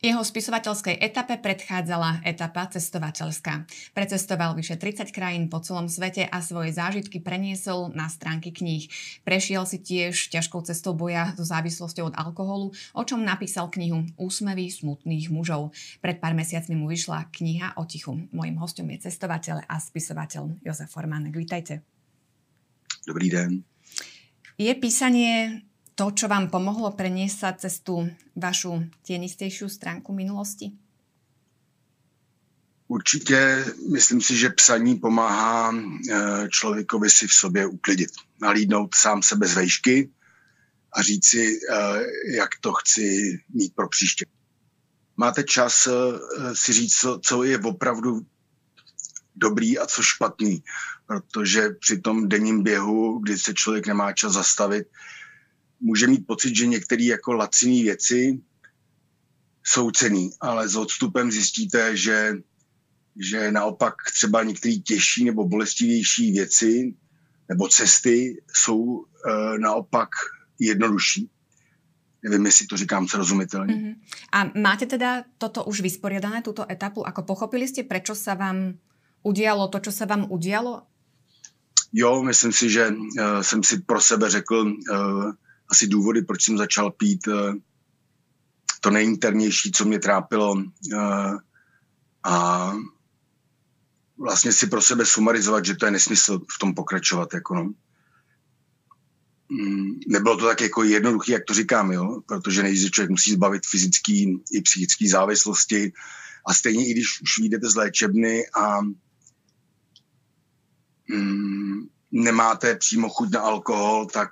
Jeho spisovateľskej etape predchádzala etapa cestovateľská. Precestoval vyše 30 krajín po celom svete a svoje zážitky preniesol na stránky kníh. Prešiel si tiež ťažkou cestou boja so závislosťou od alkoholu, o čom napísal knihu Úsmevy smutných mužov. Pred pár mesiacmi mu vyšla kniha o tichu. Mojím hostom je cestovateľ a spisovateľ Jozef Formánek. Vítajte. Dobrý den. Je písanie to, čo vám pomohlo preniesť sa cez tú vašu tienistejšiu stránku minulosti? Určitě myslím si, že psaní pomáhá eh, člověkovi si v sobě uklidit. Nalídnout sám sebe z vejšky a říct si, eh, jak to chci mít pro příště. Máte čas eh, si říct, co je opravdu dobrý a co špatný, protože při tom denním běhu, kdy se člověk nemá čas zastavit, může mít pocit, že některé jako laciné věci jsou cený, ale s odstupem zjistíte, že, že naopak třeba některé těžší nebo bolestivější věci nebo cesty jsou e, naopak jednodušší. Nevím, jestli to říkám srozumitelně. Mm-hmm. A máte teda toto už vysporiadané, tuto etapu? Ako pochopili jste, proč se vám udialo to, co se vám udialo? Jo, myslím si, že uh, jsem si pro sebe řekl, uh, asi důvody, proč jsem začal pít eh, to nejinternější, co mě trápilo eh, a vlastně si pro sebe sumarizovat, že to je nesmysl v tom pokračovat. Jako no. Mm, nebylo to tak jako jednoduché, jak to říkám, jo? protože nejdřív člověk musí zbavit fyzický i psychické závislosti a stejně i když už vyjdete z léčebny a mm, nemáte přímo chuť na alkohol, tak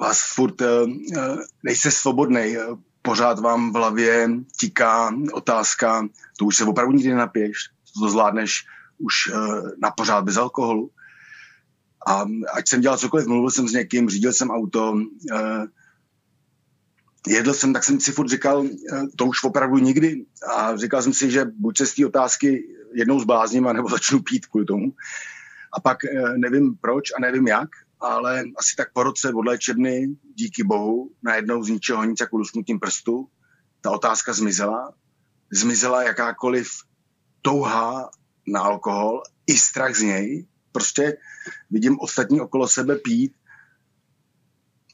vás furt eh, eh, nejste svobodný. Pořád vám v hlavě tiká otázka, to už se opravdu nikdy nenapiješ, to zvládneš už eh, na pořád bez alkoholu. A ať jsem dělal cokoliv, mluvil jsem s někým, řídil jsem auto, jedl jsem, tak jsem si furt říkal, to už opravdu nikdy. A říkal jsem si, že buď se z té otázky jednou zblázním, nebo začnu pít kvůli tomu. A pak nevím proč a nevím jak, ale asi tak po roce od léčebny, díky bohu, najednou z ničeho nic jako lusknutím prstu, ta otázka zmizela. Zmizela jakákoliv touha na alkohol, i strach z něj. Prostě vidím ostatní okolo sebe pít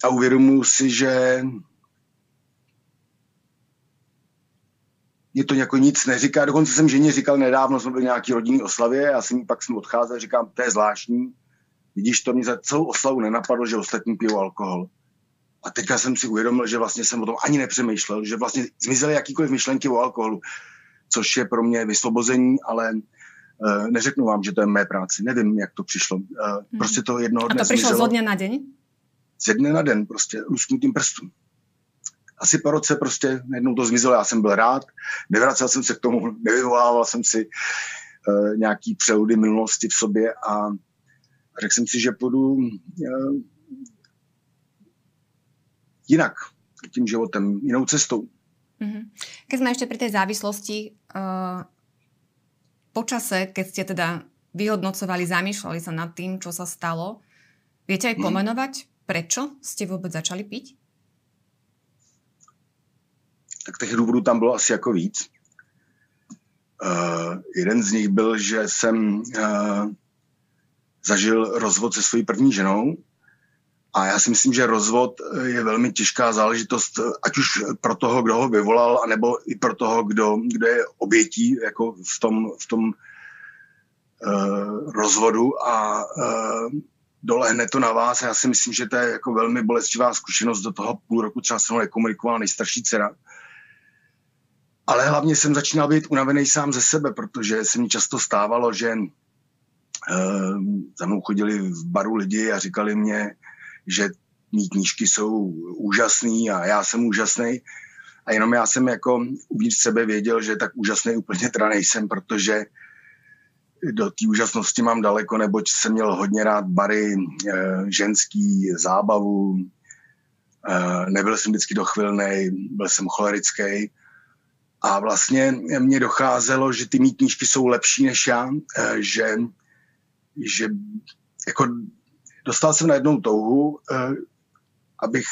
a uvědomuji si, že je to jako nic neříká. Dokonce jsem ženě říkal nedávno, jsme byli nějaký rodinný oslavě, já jsem pak jsem odcházel, říkám, to je zvláštní, Vidíš, to mě za celou oslavu nenapadlo, že ostatní pijou alkohol. A teďka jsem si uvědomil, že vlastně jsem o tom ani nepřemýšlel, že vlastně zmizely jakýkoliv myšlenky o alkoholu, což je pro mě vysvobození, ale uh, neřeknu vám, že to je mé práci. Nevím, jak to přišlo. Uh, hmm. Prostě to jednoho dne A to přišlo z dne na den? Z dne na den, prostě lusknutím prstu. Asi po roce prostě najednou to zmizelo, já jsem byl rád, nevracel jsem se k tomu, nevyvolával jsem si uh, nějaký přeludy minulosti v sobě a řekl jsem si, že půjdu uh, jinak tím životem, jinou cestou. Mm-hmm. Keď sme ešte pri tej závislosti, uh, počase, keď ste teda vyhodnocovali, zamýšľali sa nad tým, čo sa stalo, viete aj mhm. pomenovať, prečo ste vůbec začali piť? Tak těch důvodů tam bylo asi jako víc. Uh, jeden z nich byl, že jsem uh, zažil rozvod se svojí první ženou a já si myslím, že rozvod eh, je velmi těžká záležitost, eh, ať už pro toho, kdo ho vyvolal, anebo i pro toho, kdo, kdo je obětí jako v tom, v tom uh, rozvodu a uh, dolehne to na vás. Já si myslím, že to je jako velmi bolestivá zkušenost. Do toho půl roku třeba se mnou nekomunikovala nejstarší dcera. Ale hlavně jsem začínal být unavený sám ze sebe, protože se mi často stávalo, že za mnou chodili v baru lidi a říkali mě, že mý knížky jsou úžasný a já jsem úžasný. A jenom já jsem jako uvnitř sebe věděl, že tak úžasný úplně teda nejsem, protože do té úžasnosti mám daleko, neboť jsem měl hodně rád bary, eh, ženský, zábavu, eh, nebyl jsem vždycky dochvilný, byl jsem cholerický. A vlastně mně docházelo, že ty mý knížky jsou lepší než já, eh, že že jako dostal jsem najednou touhu, eh, abych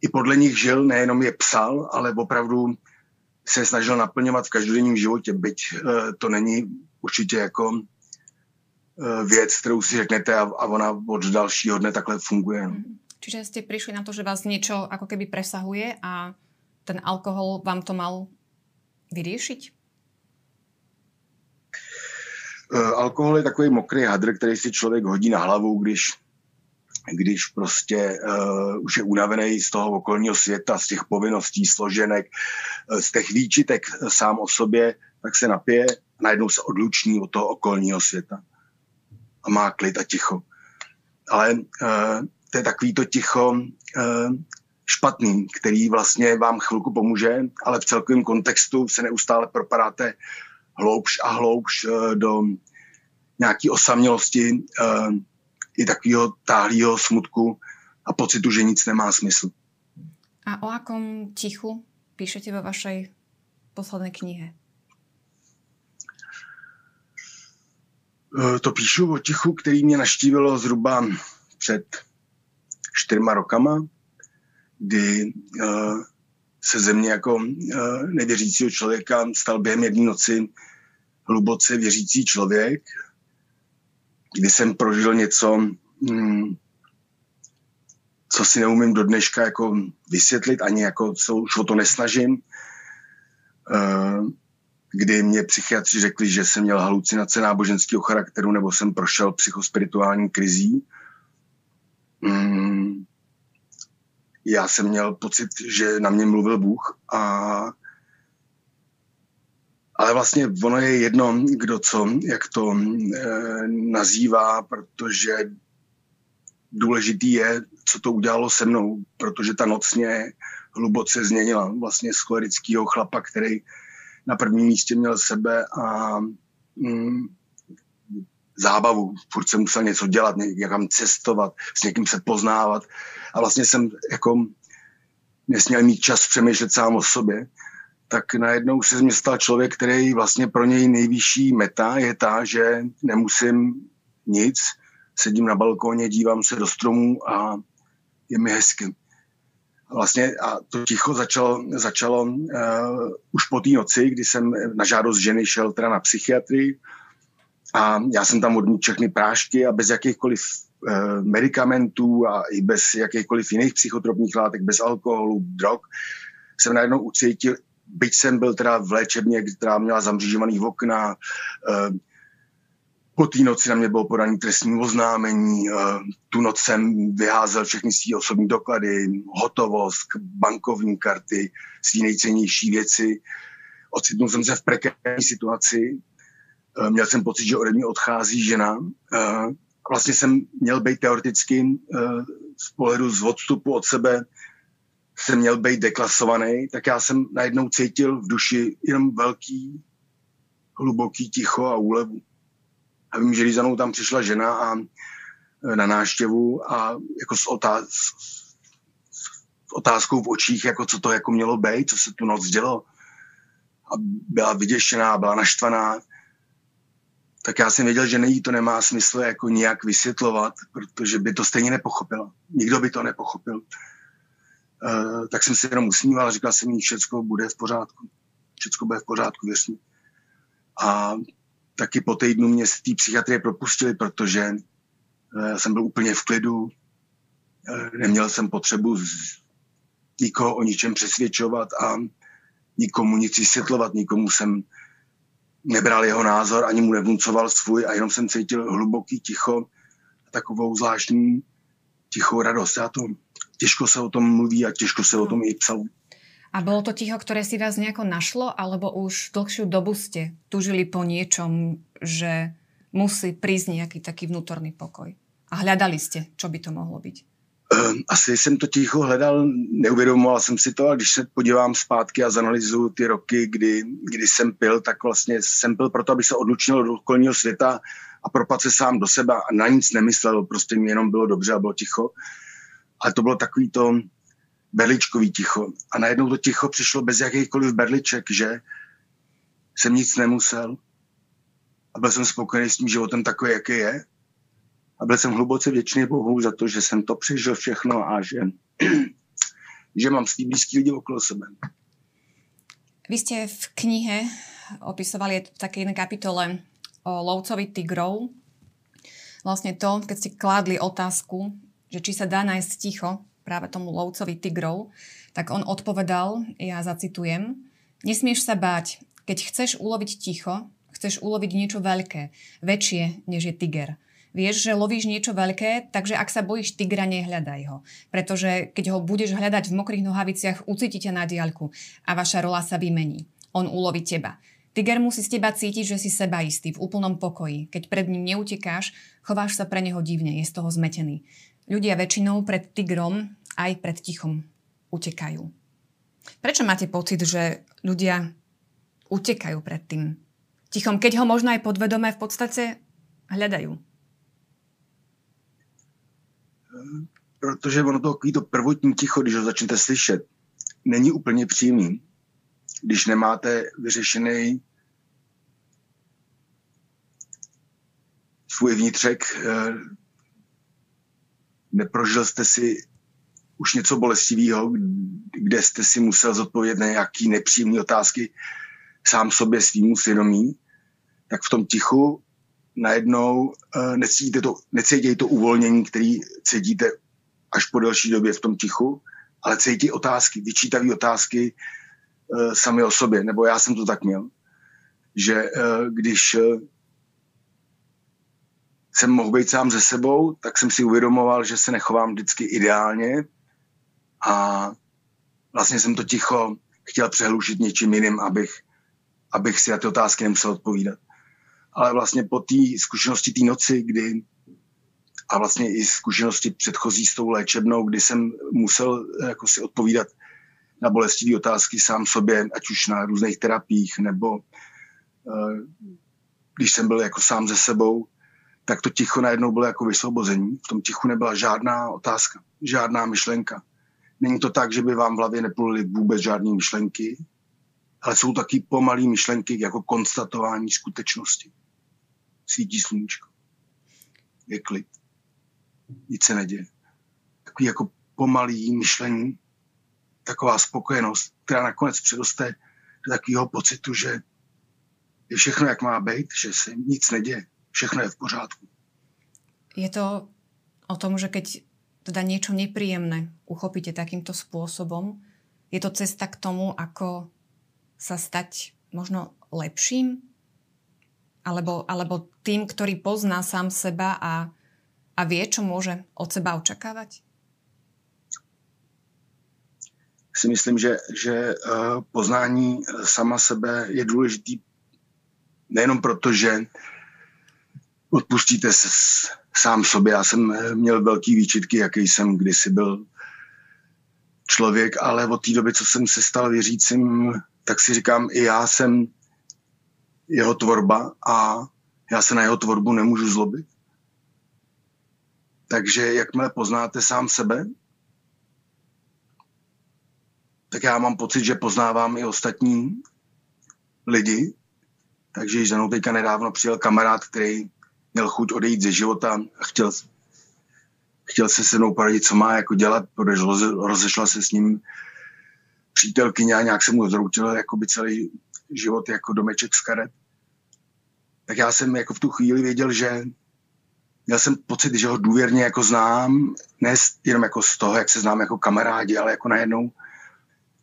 i podle nich žil, nejenom je psal, ale opravdu se snažil naplňovat v každodenním životě, byť eh, to není určitě jako eh, věc, kterou si řeknete a, a ona od dalšího dne takhle funguje. Čiže jste přišli na to, že vás něco jako keby presahuje a ten alkohol vám to mal vyřešit? Uh, alkohol je takový mokrý hadr, který si člověk hodí na hlavu, když, když prostě uh, už je unavený z toho okolního světa, z těch povinností, složenek, uh, z těch výčitek sám o sobě, tak se napije a najednou se odluční od toho okolního světa. A má klid a ticho. Ale uh, to je takový to ticho uh, špatný, který vlastně vám chvilku pomůže, ale v celkovém kontextu se neustále propadáte hloubš a hloubš uh, do nějaké osamělosti uh, i takového táhlého smutku a pocitu, že nic nemá smysl. A o akom tichu píšete ve vašej posledné knihe? To píšu o tichu, který mě naštívilo zhruba před čtyřma rokama, kdy uh, se ze mě jako uh, nevěřícího člověka stal během jedné noci hluboce věřící člověk, kdy jsem prožil něco, hmm, co si neumím do dneška jako vysvětlit, ani jako co, už o to nesnažím. Uh, kdy mě psychiatři řekli, že jsem měl halucinace náboženského charakteru nebo jsem prošel psychospirituální krizí. Mm, já jsem měl pocit, že na mě mluvil Bůh a ale vlastně ono je jedno, kdo co, jak to e, nazývá, protože důležitý je, co to udělalo se mnou, protože ta noc mě hluboce změnila. Vlastně z chlapa, který na prvním místě měl sebe a mm, zábavu. Furt jsem musel něco dělat, někam cestovat, s někým se poznávat. A vlastně jsem jako nesměl mít čas přemýšlet sám o sobě. Tak najednou se z mě stal člověk, který vlastně pro něj nejvyšší meta je ta, že nemusím nic, sedím na balkóně, dívám se do stromů a je mi hezky. Vlastně a to ticho začalo, začalo uh, už po té noci, kdy jsem na žádost ženy šel teda na psychiatrii, a já jsem tam odmít všechny prášky a bez jakýchkoliv uh, medicamentů a i bez jakýchkoliv jiných psychotropních látek, bez alkoholu, drog, jsem najednou ucítil, byť jsem byl teda v léčebně, která měla zamřížovaný okna, uh, po té noci na mě bylo podaný trestní oznámení, uh, tu noc jsem vyházel všechny své osobní doklady, hotovost, bankovní karty, své nejcennější věci. Ocitnul jsem se v prekérní situaci, Eh, měl jsem pocit, že ode mě odchází žena. Eh, vlastně jsem měl být teoreticky eh, z pohledu z odstupu od sebe jsem měl být deklasovaný, tak já jsem najednou cítil v duši jenom velký, hluboký ticho a úlevu. A vím, že za mnou tam přišla žena a na náštěvu a jako s, otáz, s otázkou v očích, jako co to jako mělo být, co se tu noc dělo. A byla vyděšená, byla naštvaná tak já jsem věděl, že nejí to nemá smysl jako nějak vysvětlovat, protože by to stejně nepochopila. Nikdo by to nepochopil. Uh, tak jsem si jenom usmíval a říkal jsem jí, všecko bude v pořádku. Všecko bude v pořádku, věř mi. A taky po týdnu mě z té psychiatrie propustili, protože uh, jsem byl úplně v klidu. Uh, neměl jsem potřebu z, nikoho o ničem přesvědčovat a nikomu nic vysvětlovat, nikomu jsem nebral jeho názor, ani mu nevnucoval svůj a jenom jsem cítil hluboký ticho takovou zvláštní tichou radost. Já to, těžko se o tom mluví a těžko se o tom i psalo. A bylo to ticho, které si vás nějako našlo, alebo už dlhšiu dobu jste tužili po něčem, že musí prísť nějaký taký vnútorný pokoj? A hľadali jste, čo by to mohlo být? Ehm, asi jsem to ticho hledal, neuvědomoval jsem si to, a když se podívám zpátky a zanalizuju ty roky, kdy, kdy jsem pil, tak vlastně jsem pil proto, aby se odlučil od okolního světa a propad se sám do sebe a na nic nemyslel, prostě mi jenom bylo dobře a bylo ticho. Ale to bylo takový to berličkový ticho. A najednou to ticho přišlo bez jakýchkoliv berliček, že jsem nic nemusel. A byl jsem spokojený s tím životem takový, jaký je. A byl jsem hluboce vděčný Bohu za to, že jsem to přežil všechno a že, že mám svý blízký lidi okolo sebe. Vy ste v knihe opisovali také jednej kapitole o lovcovi tigrov. Vlastne to, keď ste kládli otázku, že či sa dá nájsť ticho práve tomu lovcovi tigrov, tak on odpovedal, ja zacitujem, nesmieš sa báť, keď chceš uloviť ticho, chceš uloviť niečo veľké, väčšie než je tiger. Vieš, že lovíš niečo veľké, takže ak sa bojíš tigra, nehľadaj ho. Pretože keď ho budeš hľadať v mokrých nohaviciach, ucítite na diaľku a vaša rola sa vymení. On uloví teba. Tiger musí z teba cítiť, že si seba istý, v úplnom pokoji. Keď pred ním neutekáš, chováš sa pre neho divne, je z toho zmetený. Ľudia väčšinou pred tigrom aj pred tichom utekajú. Prečo máte pocit, že ľudia utekajú pred tým tichom, keď ho možno aj podvedomé v podstate hľadajú? Protože ono to to prvotní ticho, když ho začnete slyšet, není úplně přímý. Když nemáte vyřešený svůj vnitřek, eh, neprožil jste si už něco bolestivého, kde jste si musel zodpovědět na nějaký nepříjemné otázky sám sobě, svýmu svědomí, tak v tom tichu najednou uh, necítíte to, necítíte to uvolnění, který cítíte až po delší době v tom tichu, ale cítí otázky, vyčítavé otázky uh, sami o sobě, nebo já jsem to tak měl, že uh, když jsem mohl být sám ze sebou, tak jsem si uvědomoval, že se nechovám vždycky ideálně a vlastně jsem to ticho chtěl přehlušit něčím jiným, abych, abych si na ty otázky nemusel odpovídat ale vlastně po té zkušenosti té noci, kdy a vlastně i zkušenosti předchozí s tou léčebnou, kdy jsem musel jako si odpovídat na bolestivé otázky sám sobě, ať už na různých terapiích, nebo uh, když jsem byl jako sám ze sebou, tak to ticho najednou bylo jako vysvobození. V tom tichu nebyla žádná otázka, žádná myšlenka. Není to tak, že by vám v hlavě nepluly vůbec žádné myšlenky, ale jsou taky pomalé myšlenky jako konstatování skutečnosti svítí sluníčko. Je klid. Nic se neděje. Takový jako pomalý myšlení, taková spokojenost, která nakonec předoste do takového pocitu, že je všechno, jak má být, že se nic neděje. Všechno je v pořádku. Je to o tom, že keď teda niečo nepríjemné uchopíte takýmto spôsobom, je to cesta k tomu, ako sa stať možno lepším? Alebo, alebo tým, ktorý pozná sám seba a, a vie, čo môže od seba očakávať? Si myslím, že, že uh, poznání sama sebe je důležitý nejenom proto, že odpustíte se sám sobě. Já jsem eh, měl velký výčitky, jaký jsem kdysi byl člověk, ale od té doby, co jsem se stal věřícím, tak si říkám, i já jsem jeho tvorba a já se na jeho tvorbu nemůžu zlobit. Takže jakmile poznáte sám sebe, tak já mám pocit, že poznávám i ostatní lidi. Takže již za mnou teďka nedávno přijel kamarád, který měl chuť odejít ze života a chtěl, chtěl se se mnou poradit, co má jako dělat, protože rozešla se s ním přítelkyně a nějak se mu zroutil jako by celý život jako domeček z karet tak já jsem jako v tu chvíli věděl, že měl jsem pocit, že ho důvěrně jako znám, ne jenom jako z toho, jak se znám jako kamarádi, ale jako najednou,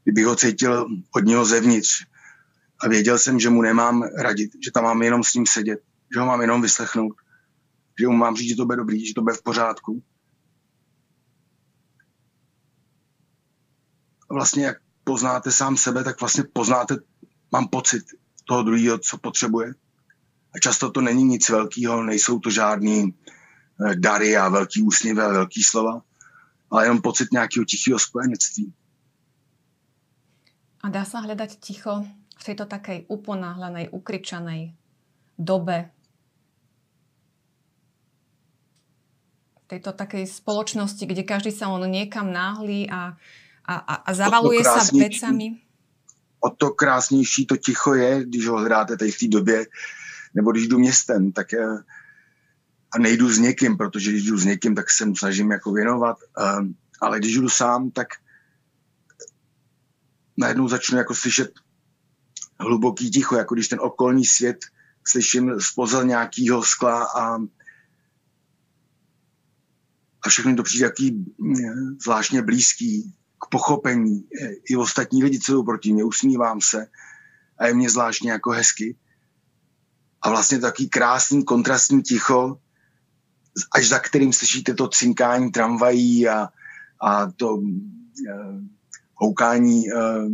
kdybych ho cítil od něho zevnitř a věděl jsem, že mu nemám radit, že tam mám jenom s ním sedět, že ho mám jenom vyslechnout, že mu mám říct, že to bude dobrý, že to bude v pořádku. Vlastně jak poznáte sám sebe, tak vlastně poznáte, mám pocit toho druhého, co potřebuje a často to není nic velkého, nejsou to žádný eh, dary a velký úsměvy a velký slova, ale jenom pocit nějakého tichého spojenectví. A dá sa hľadať ticho v tejto takej uponáhlanej, ukričanej dobe? Tejto takej spoločnosti, kde každý sa on niekam náhlí a, a, a zavaluje sa vecami? O to krásnější to ticho je, když ho hráte tady v té době, nebo když jdu městem, tak je, a a nejdu s někým, protože když jdu s někým, tak se mu snažím jako věnovat, um, ale když jdu sám, tak najednou začnu jako slyšet hluboký ticho, jako když ten okolní svět slyším spoza nějakého skla a, a všechno to přijde jaký mm, zvláštně blízký k pochopení. I ostatní lidi, co jdou proti mě, usmívám se a je mě zvláštně jako hezky. A vlastně takový krásný kontrastní ticho, až za kterým slyšíte to cinkání tramvají a, a to uh, houkání uh,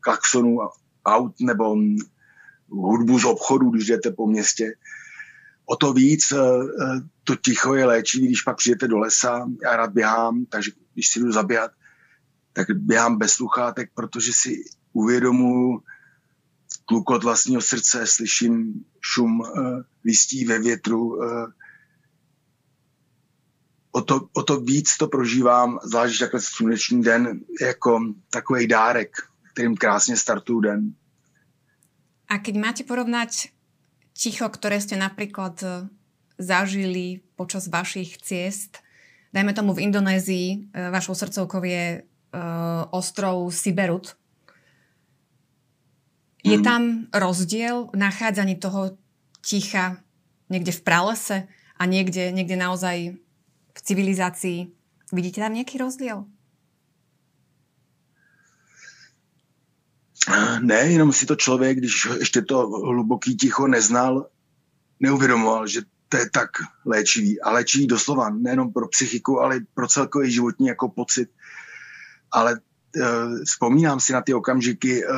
klaxonů aut nebo hudbu z obchodu, když jdete po městě. O to víc uh, to ticho je léčivý, když pak přijete do lesa. Já rád běhám, takže když si jdu zaběhat, tak běhám bez sluchátek, protože si uvědomuji tlukot vlastního srdce, slyším šum uh, listí ve větru, uh, o to, o to víc to prožívám, zvlášť takhle sluneční den, jako takový dárek, kterým krásně startuju den. A keď máte porovnať ticho, ktoré ste napríklad e, zažili počas vašich ciest, dajme tomu v Indonézii, vašou srdcovkou je ostrov Siberut. Je mm. tam rozdiel v nachádzaní toho ticha niekde v pralese a niekde, niekde naozaj v civilizácii. Vidíte tam nějaký rozdíl? Ne, jenom si to člověk, když ještě to hluboký ticho neznal, neuvědomoval, že to je tak léčivý. A léčivý doslova, nejenom pro psychiku, ale pro celkový životní jako pocit. Ale uh, vzpomínám si na ty okamžiky uh,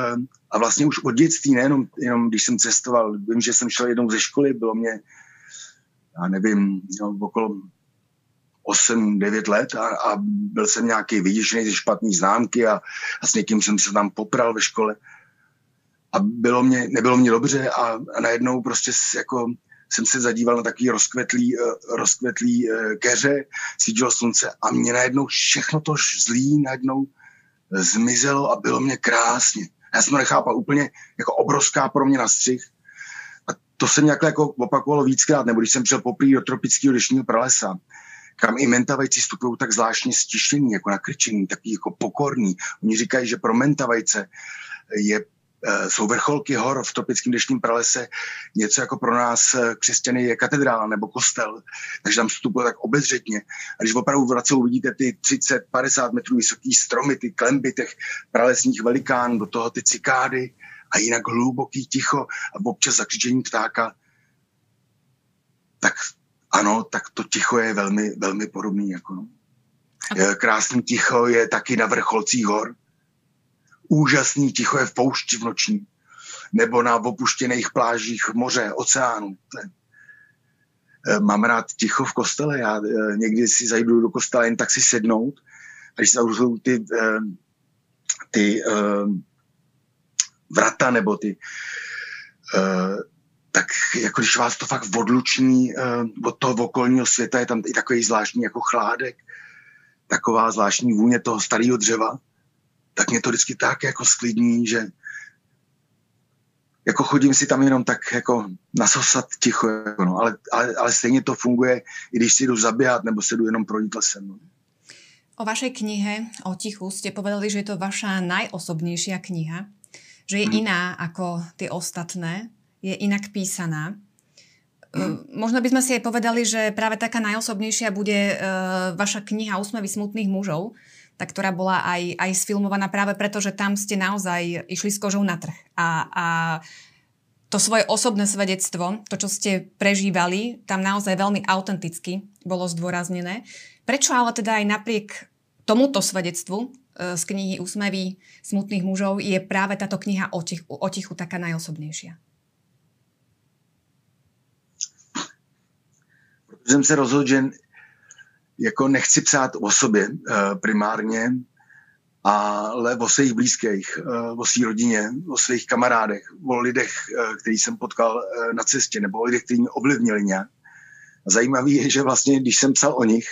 a vlastně už od dětství, nejenom jenom když jsem cestoval. Vím, že jsem šel jednou ze školy, bylo mě, já nevím, no, okolo 8-9 let a, a byl jsem nějaký vyděšený ze špatný známky a, a s někým jsem se tam popral ve škole. A bylo mě, nebylo mě dobře a, a najednou prostě jako jsem se zadíval na takový rozkvetlý, uh, rozkvetlý uh, keře, svítilo slunce a mě najednou všechno to zlý najednou zmizelo a bylo mě krásně. Já jsem to nechápal úplně jako obrovská pro mě na střih. A to se mě jako opakovalo víckrát, nebo když jsem šel poprý do tropického dešního pralesa, kam i mentavajci vstupují tak zvláštně stišení, jako nakrčení, taky jako pokorný. Oni říkají, že pro mentavajce je eh, jsou vrcholky hor v tropickém deštním pralese něco jako pro nás eh, křesťany je katedrála nebo kostel, takže tam vstupuje tak obezřetně. A když opravdu v uvidíte ty 30-50 metrů vysoký stromy, ty klemby těch pralesních velikánů, do toho ty cikády a jinak hluboký ticho a občas zakřičení ptáka, tak ano, tak to ticho je velmi, velmi podobný. Jako no. Krásný ticho je taky na vrcholcích hor. Úžasný ticho je v poušti v noční. Nebo na opuštěných plážích moře, oceánu. E, mám rád ticho v kostele. Já e, někdy si zajdu do kostela jen tak si sednout. A když se zavřou ty, e, ty vrata nebo ty tak jako když vás to fakt odluční od toho okolního světa, je tam i takový zvláštní jako chládek, taková zvláštní vůně toho starého dřeva, tak mě to vždycky tak jako sklidní, že jako chodím si tam jenom tak jako nasosat ticho, jako no, ale, ale, ale stejně to funguje, i když si jdu zabíhat nebo se jdu jenom projít lesem. No. O vašej knihe o tichu ste povedali, že je to vaša najosobnejšia kniha, že je hmm. iná ako tie ostatné je inak písaná. Mm. Možno by sme si aj povedali, že práve taká najosobnejšia bude uh, vaša kniha Úsmevy smutných mužov, tá, ktorá bola aj, aj sfilmovaná práve preto, že tam ste naozaj išli s kožou na trh. A, a to svoje osobné svedectvo, to, čo ste prežívali, tam naozaj veľmi autenticky bolo zdôraznené. Prečo ale teda aj napriek tomuto svedectvu uh, z knihy Úsmevy smutných mužov je práve táto kniha o tichu, o tichu taká najosobnejšia? jsem se rozhodl, že jako nechci psát o sobě uh, primárně, ale o svých blízkých, uh, o své rodině, o svých kamarádech, o lidech, uh, který jsem potkal na cestě, nebo o lidech, kteří mě ovlivnili nějak. A zajímavý je, že vlastně, když jsem psal o nich,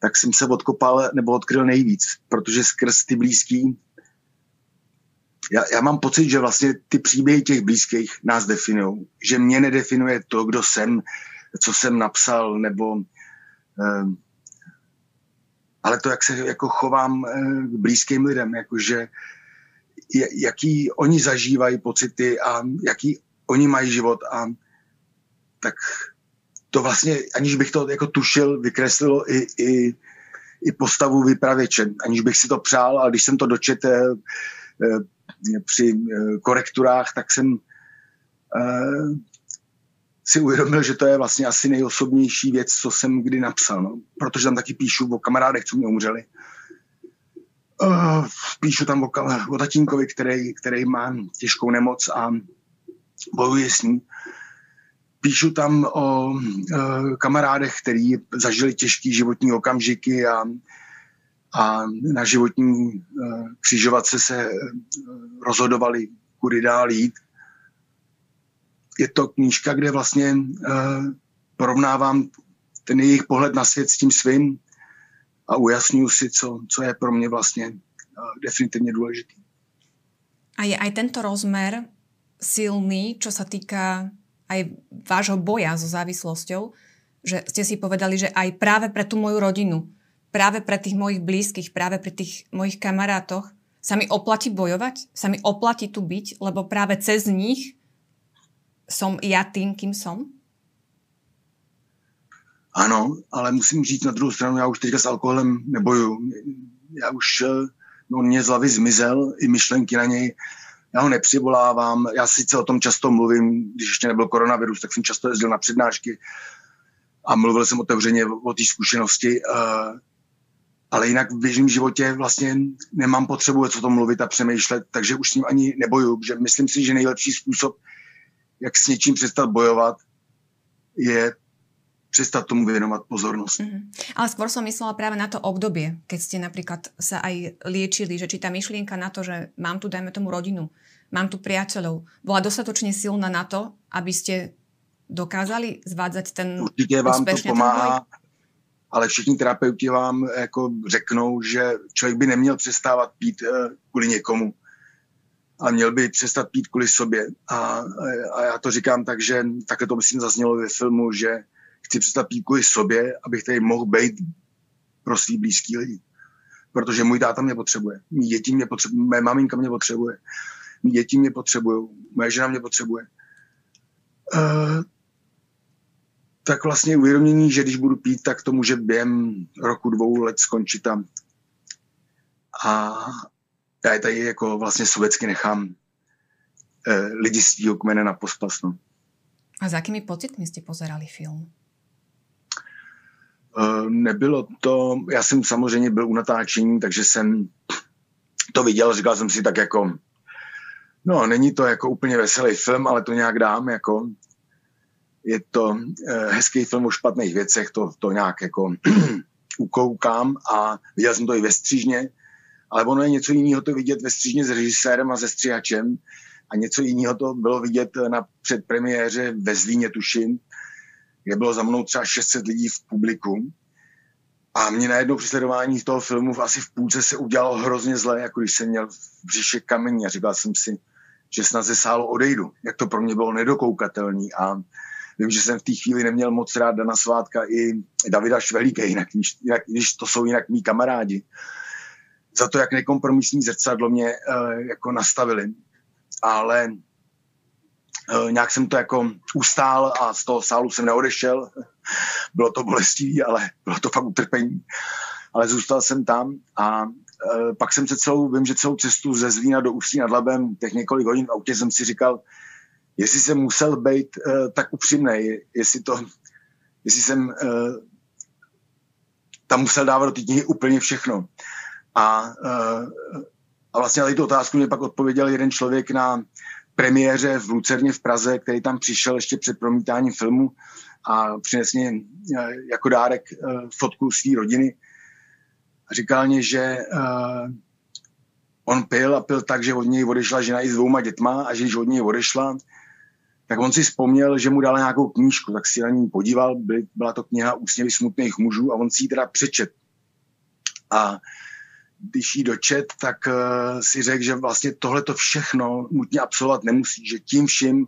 tak jsem se odkopal nebo odkryl nejvíc, protože skrz ty blízký já, já mám pocit, že vlastně ty příběhy těch blízkých nás definují. Že mě nedefinuje to, kdo jsem, co jsem napsal, nebo ale to, jak se jako chovám k blízkým lidem, jakože jaký oni zažívají pocity a jaký oni mají život a tak to vlastně, aniž bych to jako tušil, vykreslilo i, i, i postavu vypravěče, aniž bych si to přál, ale když jsem to dočet eh, eh, při eh, korekturách, tak jsem si uvědomil, že to je vlastně asi nejosobnější věc, co jsem kdy napsal, no. protože tam taky píšu o kamarádech, co mě umřeli. píšu tam o, o tatínkovi, který, který má těžkou nemoc a bojuje s ní píšu tam o e, kamarádech, který zažili těžké životní okamžiky a, a na životní e, křižovatce se e, rozhodovali, kudy dál jít. Je to knížka, kde vlastně e, porovnávám ten jejich pohled na svět s tím svým a ujasňuju si, co, co je pro mě vlastně e, definitivně důležitý. A je aj tento rozmer silný, čo sa týka aj vášho boja so závislosťou, že ste si povedali, že aj práve pre tú moju rodinu, práve pre tých mojich blízkych, práve pri tých mojich kamarátoch sa mi oplatí bojovať, sa mi oplatí tu byť, lebo práve cez nich som ja tým, kým som? Ano, ale musím říct na druhou stranu, já už teďka s alkoholem neboju. Já už, eh, no, mě z hlavy zmizel i myšlenky na něj já ho nepřivolávám, já sice o tom často mluvím, když ještě nebyl koronavirus, tak jsem často jezdil na přednášky a mluvil jsem otevřeně o té zkušenosti, uh, ale jinak v běžném životě vlastně nemám potřebu o tom mluvit a přemýšlet, takže už s ním ani neboju, že myslím si, že nejlepší způsob, jak s něčím přestat bojovat, je přestat tomu věnovat pozornost. Mm-hmm. Ale skôr som myslela práve na to obdobie, keď ste napríklad sa aj liečili, že či tá myšlienka na to, že mám tu, dajme tomu rodinu, mám tu priateľov, bola dostatočne silná na to, aby ste dokázali zvádzať ten Určitě vám to pomáhá, ale všichni terapeuti vám jako řeknou, že člověk by neměl přestávat pít uh, kvůli někomu a měl by přestat pít kvůli sobě. A, a já to říkám tak, že takhle to myslím zaznělo ve filmu, že chci přestat pít kvůli sobě, abych tady mohl být pro svý blízký lidi. Protože můj táta mě potřebuje, mý děti mě potřebuje, mé maminka mě potřebuje, mý děti mě potřebují, moje žena mě potřebuje. Uh, tak vlastně uvědomění, že když budu pít, tak to může během roku, dvou let skončit tam. A já je tady jako vlastně sovětsky nechám uh, lidi svýho kmene na pospas. No. A za jakými pocitmi jste pozerali film? Eh, nebylo to, já jsem samozřejmě byl u natáčení, takže jsem to viděl, říkal jsem si tak jako, no není to jako úplně veselý film, ale to nějak dám, jako je to eh, hezký film o špatných věcech, to, to nějak jako ukoukám a viděl jsem to i ve střížně, ale ono je něco jiného to vidět ve střížně s režisérem a se stříhačem a něco jiného to bylo vidět na předpremiéře ve Zlíně, tuším, kde bylo za mnou třeba 600 lidí v publiku. A mě najednou při sledování toho filmu asi v půlce se udělalo hrozně zle, jako když jsem měl v břiše kamení a říkal jsem si, že snad ze sálu odejdu. Jak to pro mě bylo nedokoukatelný a vím, že jsem v té chvíli neměl moc rád Dana Svátka i Davida Švelíka, jinak, jinak, když to jsou jinak mý kamarádi. Za to, jak nekompromisní zrcadlo mě uh, jako nastavili. Ale Eh, nějak jsem to jako ustál a z toho sálu jsem neodešel. Bylo to bolestivý, ale bylo to fakt utrpení. Ale zůstal jsem tam a uh, pak jsem se celou, vím, že celou cestu ze Zlína do Ústí nad Labem, těch několik hodin v autě jsem si říkal, jestli jsem musel být uh, tak upřímný, jestli to, jestli jsem uh, tam musel dávat do té úplně všechno. A, uh, a vlastně na tu otázku mě pak odpověděl jeden člověk na premiéře v Lucerně v Praze, který tam přišel ještě před promítáním filmu a přinesl mě eh, jako dárek eh, fotku své rodiny. A říkal mě, že on pil a pil tak, že od něj odešla žena i s dvouma dětma a že když od něj odešla, tak on si vzpomněl, že mu dala nějakou knížku, tak si na ní podíval, byla to kniha Úsměvy smutných mužů a on si ji teda přečet. A když jí dočet, tak uh, si řekl, že vlastně tohle to všechno nutně absolvovat nemusí, že tím vším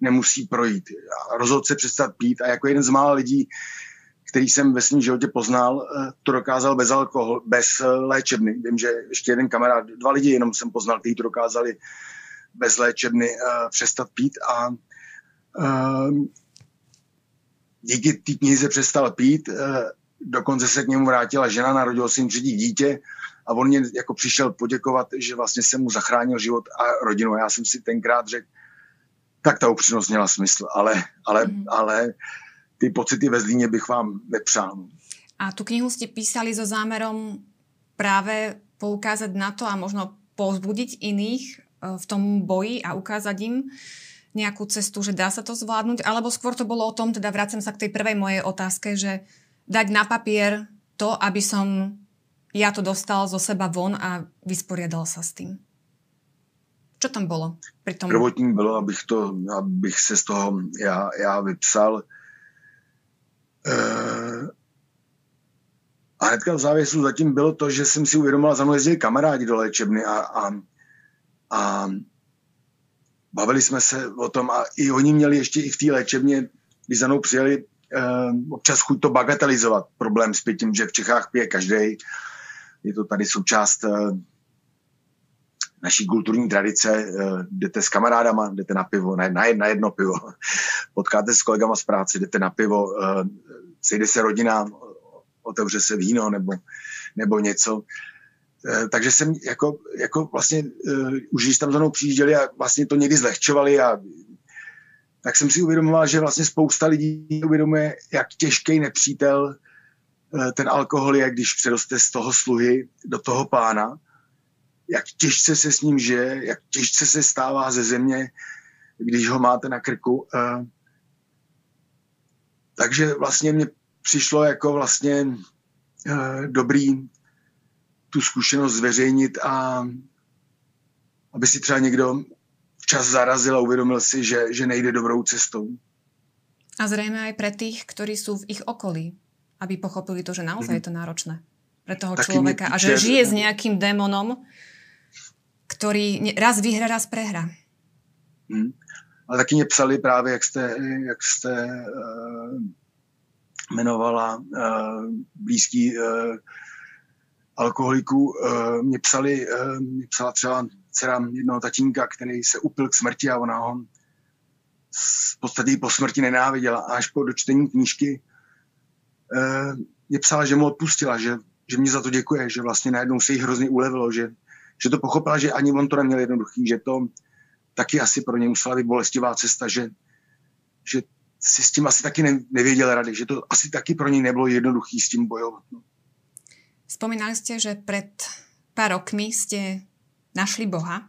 nemusí projít. A rozhodl se přestat pít a jako jeden z mála lidí, který jsem ve svém životě poznal, eh, to dokázal bez alkohol, bez eh, léčebny. Vím, že ještě jeden kamarád, dva lidi jenom jsem poznal, kteří to dokázali bez léčebny uh, přestat pít a uh, díky té knize přestal pít, uh, dokonce se k němu vrátila žena, narodil si třetí dítě a on mě jako přišel poděkovat, že vlastně jsem mu zachránil život a rodinu. Já jsem si tenkrát řekl, tak ta upřímnost měla smysl, ale, ale, mm. ale ty pocity ve Zlíně bych vám nepřál. A tu knihu ste písali so zámerom práve poukázať na to a možno povzbudiť iných e, v tom boji a ukázať im nejakú cestu, že dá sa to zvládnuť, alebo skôr to bolo o tom, teda vracem sa k tej prvej mojej otázke, že dať na papier to, aby som ja to dostal zo seba von a vysporiadal sa s tým. Co tam bylo? Tom... Prvotní bylo, abych, to, abych se z toho já, já vypsal. Uh, a hnedka v závěsu zatím bylo to, že jsem si uvědomil, za mnou jezdili kamarádi do léčebny a, a, a bavili jsme se o tom a i oni měli ještě i v té léčebně, když za mnou přijeli, občas chuť to bagatelizovat, problém s pitím, že v Čechách pije každý. Je to tady součást uh, naší kulturní tradice, eh, jdete s kamarádama, jdete na pivo, na, na jedno pivo, potkáte s kolegama z práce, jdete na pivo, eh, sejde se rodina, otevře se víno nebo, nebo něco. Eh, takže jsem jako, jako vlastně, už když tam za mnou přijížděli a vlastně to někdy zlehčovali a tak jsem si uvědomoval, že vlastně spousta lidí uvědomuje, jak těžký nepřítel ten alkohol je, když přeroste z toho sluhy do toho pána jak těžce se s ním žije, jak těžce se stává ze země, když ho máte na krku. Eh, takže vlastně mě přišlo jako vlastně eh, dobrý tu zkušenost zveřejnit a aby si třeba někdo včas zarazil a uvědomil si, že, že nejde dobrou cestou. A zřejmě i pro těch, kteří jsou v ich okolí, aby pochopili to, že naozaj mm-hmm. je to náročné pre toho Taky člověka a že žije s nějakým démonom, který raz vyhra, raz prehra. Hmm. Ale taky mě psali právě, jak jste, jak jste uh, jmenovala uh, blízký uh, alkoholiků. Uh, mě psali, uh, mě psala třeba dcera jednoho tatínka, který se upil k smrti a ona ho v podstatě po smrti nenáviděla. A až po dočtení knížky uh, mě psala, že mu odpustila, že, že mě za to děkuje, že vlastně najednou se jí hrozně ulevilo, že že to pochopila, že ani on to neměl jednoduchý, že to taky asi pro ně musela být bolestivá cesta, že, že si s tím asi taky nevěděl rady, že to asi taky pro něj nebylo jednoduchý s tím bojovat. No. Spomínali jste, že před pár rokmi jste našli Boha.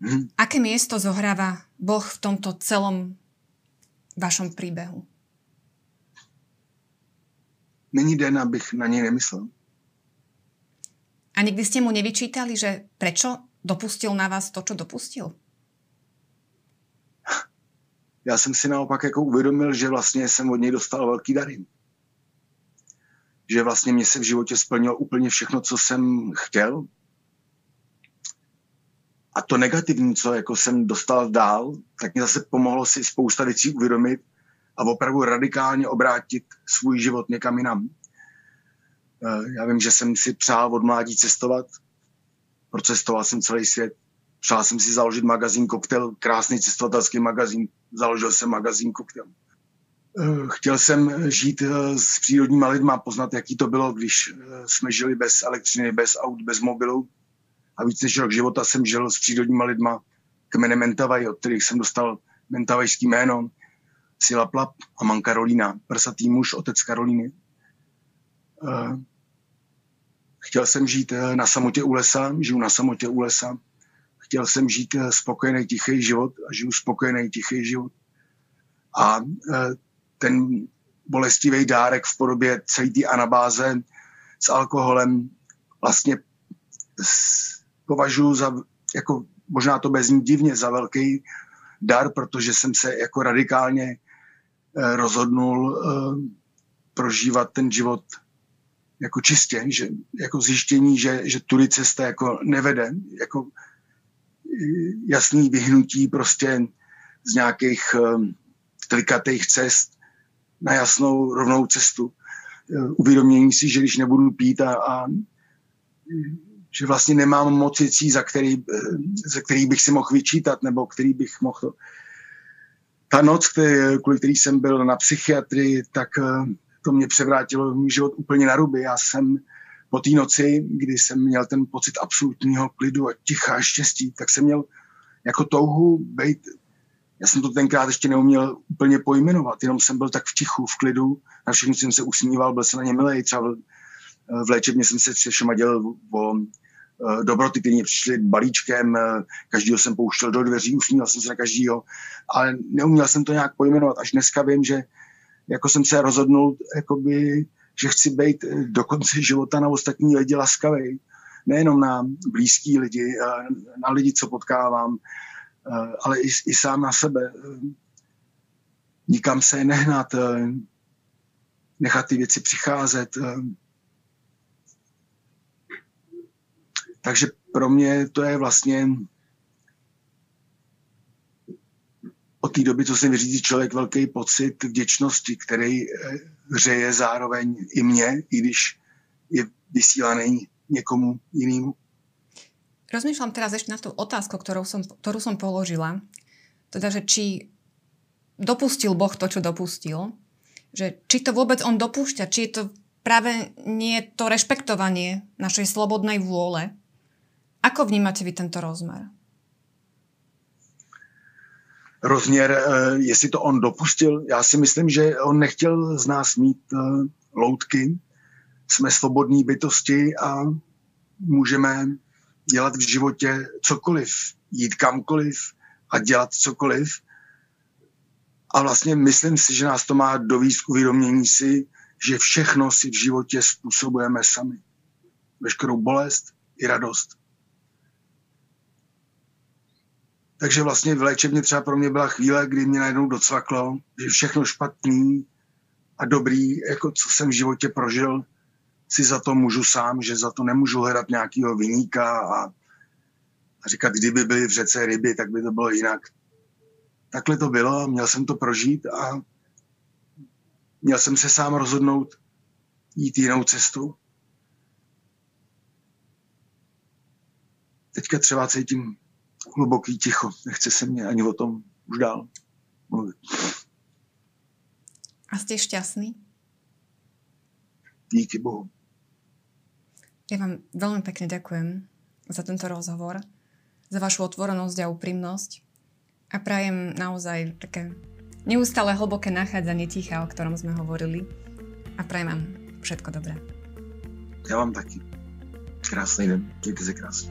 Hmm. Aké miesto zohráva Boh v tomto celom vašom příběhu? Není den, abych na něj nemyslel. A nikdy ste mu nevyčítali, že prečo dopustil na vás to, čo dopustil? Já jsem si naopak jako uvědomil, že vlastně jsem od něj dostal velký dary. Že vlastně mě se v životě splnilo úplně všechno, co jsem chtěl. A to negativní, co jako jsem dostal dál, tak mi zase pomohlo si spousta věcí uvědomit a opravdu radikálně obrátit svůj život někam jinam. Eh, já vím, že jsem si přál od mládí cestovat. Procestoval jsem celý svět. Přál jsem si založit magazín Koktel, krásný cestovatelský magazín. Založil jsem magazín Koktel. Eh, chtěl jsem žít eh, s přírodníma lidma, poznat, jaký to bylo, když jsme žili bez elektřiny, bez aut, bez mobilu. A víc než rok života jsem žil s přírodníma lidma kmene Mentavaj, od kterých jsem dostal mentavajský jméno. Sila Plap a man Karolína, prsatý muž, otec Karolíny. Chtěl jsem žít eh, na samotě u lesa, žiju na samotě u lesa. Chtěl jsem žít eh, spokojený, tichý život a žiju spokojený, tichý život. A eh, ten bolestivý dárek v podobě celé té anabáze s alkoholem vlastně považuji za, jako možná to bez ní divně, za velký dar, protože jsem se jako radikálně rozhodnul prožívat ten život jako čistě, že jako zjištění, že, že tudy cesta jako nevede, jako jasný vyhnutí prostě z nějakých klikatých cest na jasnou rovnou cestu. Uvědomění si, že když nebudu pít a, a že vlastně nemám moc věcí, za který, za který bych si mohl vyčítat, nebo který bych mohl... Ta noc, který, kvůli který jsem byl na psychiatrii, tak to mě převrátilo můj život úplně na ruby. Já jsem po té noci, kdy jsem měl ten pocit absolutního klidu a ticha a štěstí, tak jsem měl jako touhu být, já jsem to tenkrát ještě neuměl úplně pojmenovat, jenom jsem byl tak v tichu, v klidu, na všechno jsem se usmíval, byl jsem na ně milej, třeba v, v léčebně jsem se se všema dělal o eh, dobroty, které přišly balíčkem, eh, každýho jsem pouštěl do dveří, usmíval jsem se na každýho, ale neuměl jsem to nějak pojmenovat. Až dneska vím, že jako jsem se rozhodnul, jakoby, že chci být eh, do konce života na ostatní lidi laskavý. Nejenom na blízký lidi, eh, na lidi, co potkávám, eh, ale i, i sám na sebe. Nikam se nehnat, nechat ty věci přicházet. Takže pro mě to je vlastně od té doby, co se vyřídí člověk, velký pocit vděčnosti, který eh, hřeje zároveň i mě, i když je vysílaný někomu jinému. Rozmýšľam teraz ešte na tú otázku, ktorú som, ktorú som položila. Teda, že či dopustil Boh to, čo dopustil. Že či to vôbec on dopúšťa, či je to práve nie to rešpektovanie našej slobodnej vôle. Ako vnímate vy tento rozmer? rozměr, eh, jestli to on dopustil. Já si myslím, že on nechtěl z nás mít eh, loutky. Jsme svobodní bytosti a můžeme dělat v životě cokoliv, jít kamkoliv a dělat cokoliv. A vlastně myslím si, že nás to má dovízt k uvědomění si, že všechno si v životě způsobujeme sami. Veškerou bolest i radost. Takže vlastně v léčebně třeba pro mě byla chvíle, kdy mě najednou docvaklo, že všechno špatný a dobrý, jako co jsem v životě prožil, si za to můžu sám, že za to nemůžu hledat nějakého vyníka a, a říkat, kdyby byly v řece ryby, tak by to bylo jinak. Takhle to bylo měl jsem to prožít a měl jsem se sám rozhodnout jít jinou cestu. Teďka třeba cítím hluboký ticho. Nechce se mě ani o tom už dál mluvit. A jste šťastný? Díky Bohu. Ja vám veľmi pekne ďakujem za tento rozhovor, za vašu otvorenosť a úprimnosť a prajem naozaj také neustále hlboké nachádzanie ticha, o ktorom sme hovorili a prajem vám všetko dobré. Já vám taky. Krásný den. Mějte se krásně.